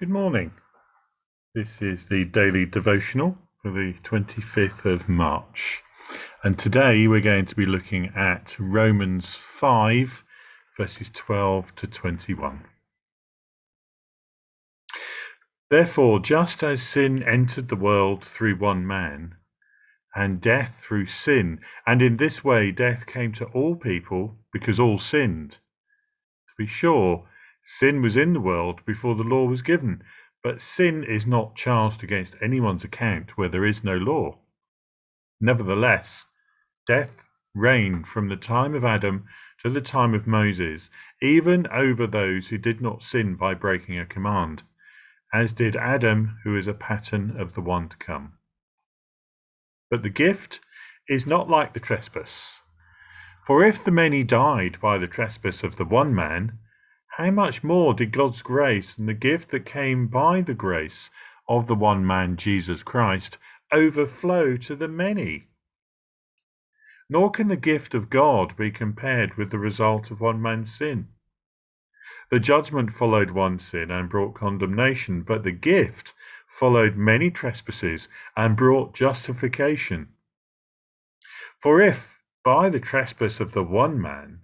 Good morning. This is the daily devotional for the 25th of March. And today we're going to be looking at Romans 5, verses 12 to 21. Therefore, just as sin entered the world through one man, and death through sin, and in this way death came to all people because all sinned. To be sure, Sin was in the world before the law was given, but sin is not charged against anyone's account where there is no law. Nevertheless, death reigned from the time of Adam to the time of Moses, even over those who did not sin by breaking a command, as did Adam, who is a pattern of the one to come. But the gift is not like the trespass. For if the many died by the trespass of the one man, how much more did God's grace and the gift that came by the grace of the one man, Jesus Christ, overflow to the many? Nor can the gift of God be compared with the result of one man's sin. The judgment followed one sin and brought condemnation, but the gift followed many trespasses and brought justification. For if by the trespass of the one man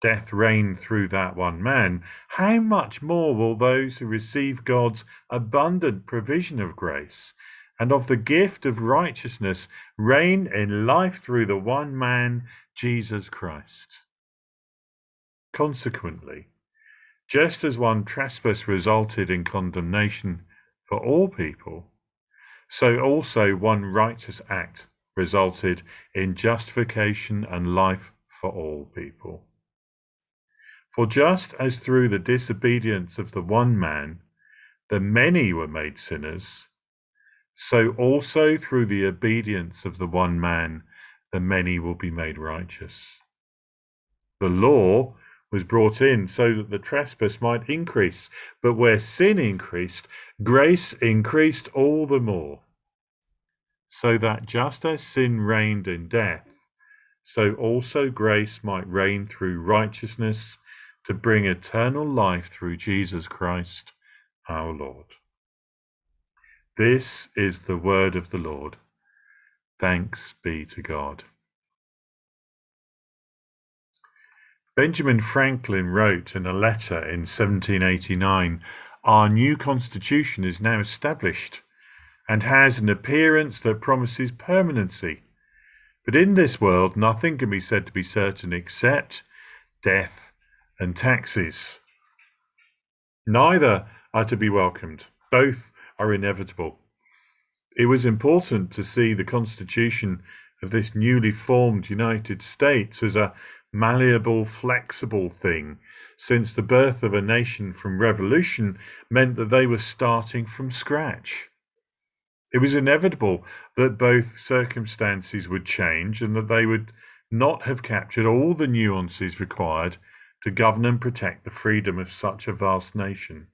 death reigned through that one man, how much more will those who receive God's abundant provision of grace and of the gift of righteousness reign in life through the one man, Jesus Christ? Consequently, just as one trespass resulted in condemnation for all people, so also one righteous act resulted in justification and life for all people. For just as through the disobedience of the one man the many were made sinners, so also through the obedience of the one man the many will be made righteous. The law was brought in so that the trespass might increase, but where sin increased, grace increased all the more. So that just as sin reigned in death, so also grace might reign through righteousness to bring eternal life through Jesus Christ our Lord. This is the word of the Lord. Thanks be to God. Benjamin Franklin wrote in a letter in 1789 Our new constitution is now established and has an appearance that promises permanency. But in this world, nothing can be said to be certain except death and taxes. Neither are to be welcomed, both are inevitable. It was important to see the constitution of this newly formed United States as a malleable, flexible thing, since the birth of a nation from revolution meant that they were starting from scratch. It was inevitable that both circumstances would change and that they would not have captured all the nuances required to govern and protect the freedom of such a vast nation.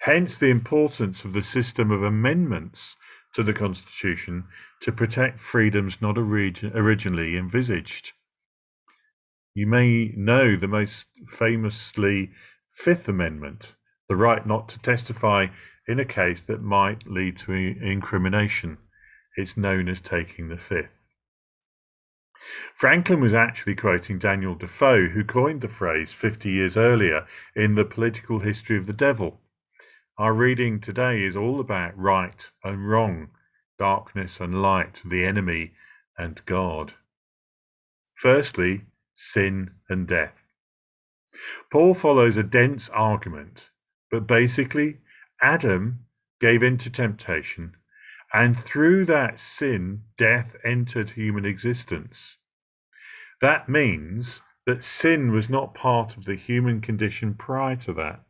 Hence, the importance of the system of amendments to the Constitution to protect freedoms not originally envisaged. You may know the most famously Fifth Amendment, the right not to testify in a case that might lead to incrimination. It's known as taking the fifth. Franklin was actually quoting Daniel Defoe, who coined the phrase 50 years earlier in The Political History of the Devil. Our reading today is all about right and wrong, darkness and light, the enemy and God. Firstly, sin and death. Paul follows a dense argument, but basically, Adam gave in to temptation and through that sin, death entered human existence. That means that sin was not part of the human condition prior to that.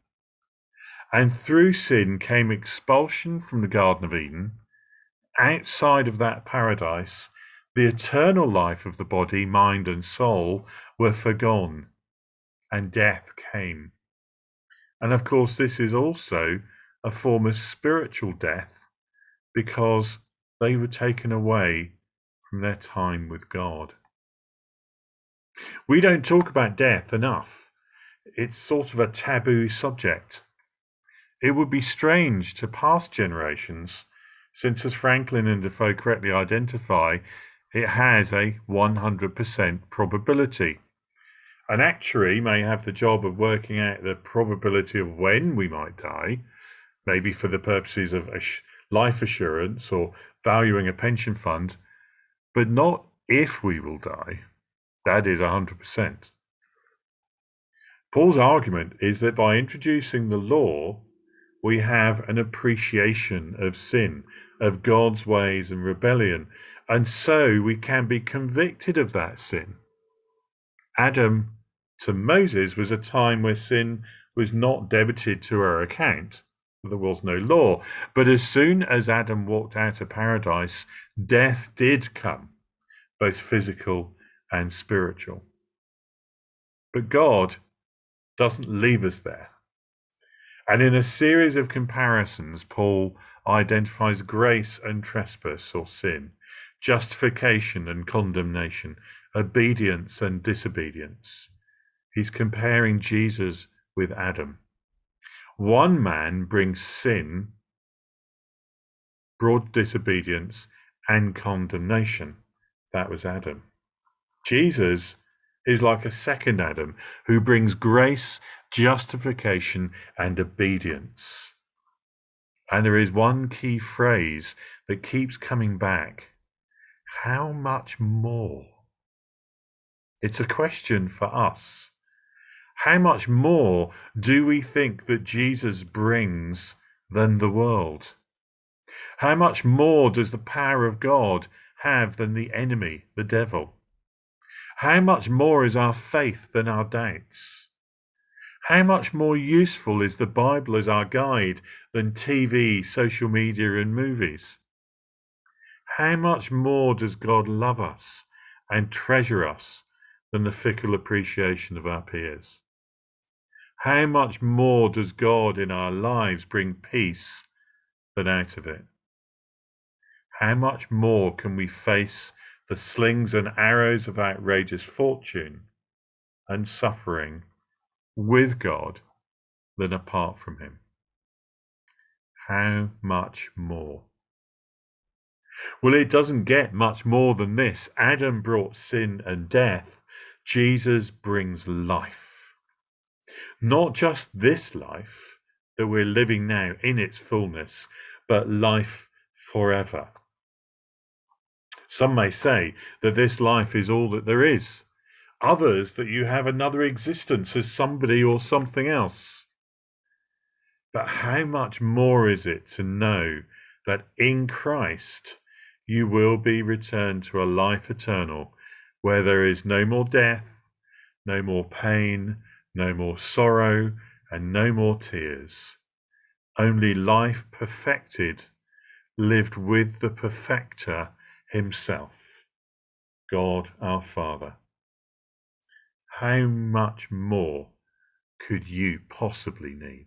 And through sin came expulsion from the Garden of Eden. Outside of that paradise, the eternal life of the body, mind, and soul were forgone, and death came. And of course, this is also a form of spiritual death because they were taken away from their time with God. We don't talk about death enough. It's sort of a taboo subject. It would be strange to past generations, since, as Franklin and Defoe correctly identify, it has a 100% probability. An actuary may have the job of working out the probability of when we might die, maybe for the purposes of life assurance or valuing a pension fund, but not if we will die. That is 100%. Paul's argument is that by introducing the law, we have an appreciation of sin, of God's ways and rebellion, and so we can be convicted of that sin. Adam to Moses was a time where sin was not debited to our account. There was no law. But as soon as Adam walked out of paradise, death did come, both physical and spiritual. But God doesn't leave us there. And in a series of comparisons, Paul identifies grace and trespass or sin, justification and condemnation, obedience and disobedience. He's comparing Jesus with Adam. One man brings sin, brought disobedience, and condemnation. That was Adam. Jesus is like a second Adam who brings grace, justification, and obedience. And there is one key phrase that keeps coming back how much more? It's a question for us. How much more do we think that Jesus brings than the world? How much more does the power of God have than the enemy, the devil? How much more is our faith than our doubts? How much more useful is the Bible as our guide than TV, social media, and movies? How much more does God love us and treasure us than the fickle appreciation of our peers? How much more does God in our lives bring peace than out of it? How much more can we face the slings and arrows of outrageous fortune and suffering with God than apart from Him? How much more? Well, it doesn't get much more than this. Adam brought sin and death, Jesus brings life. Not just this life that we're living now in its fullness, but life forever. Some may say that this life is all that there is, others that you have another existence as somebody or something else. But how much more is it to know that in Christ you will be returned to a life eternal where there is no more death, no more pain, no more sorrow, and no more tears. Only life perfected, lived with the perfecter himself, God our Father. How much more could you possibly need?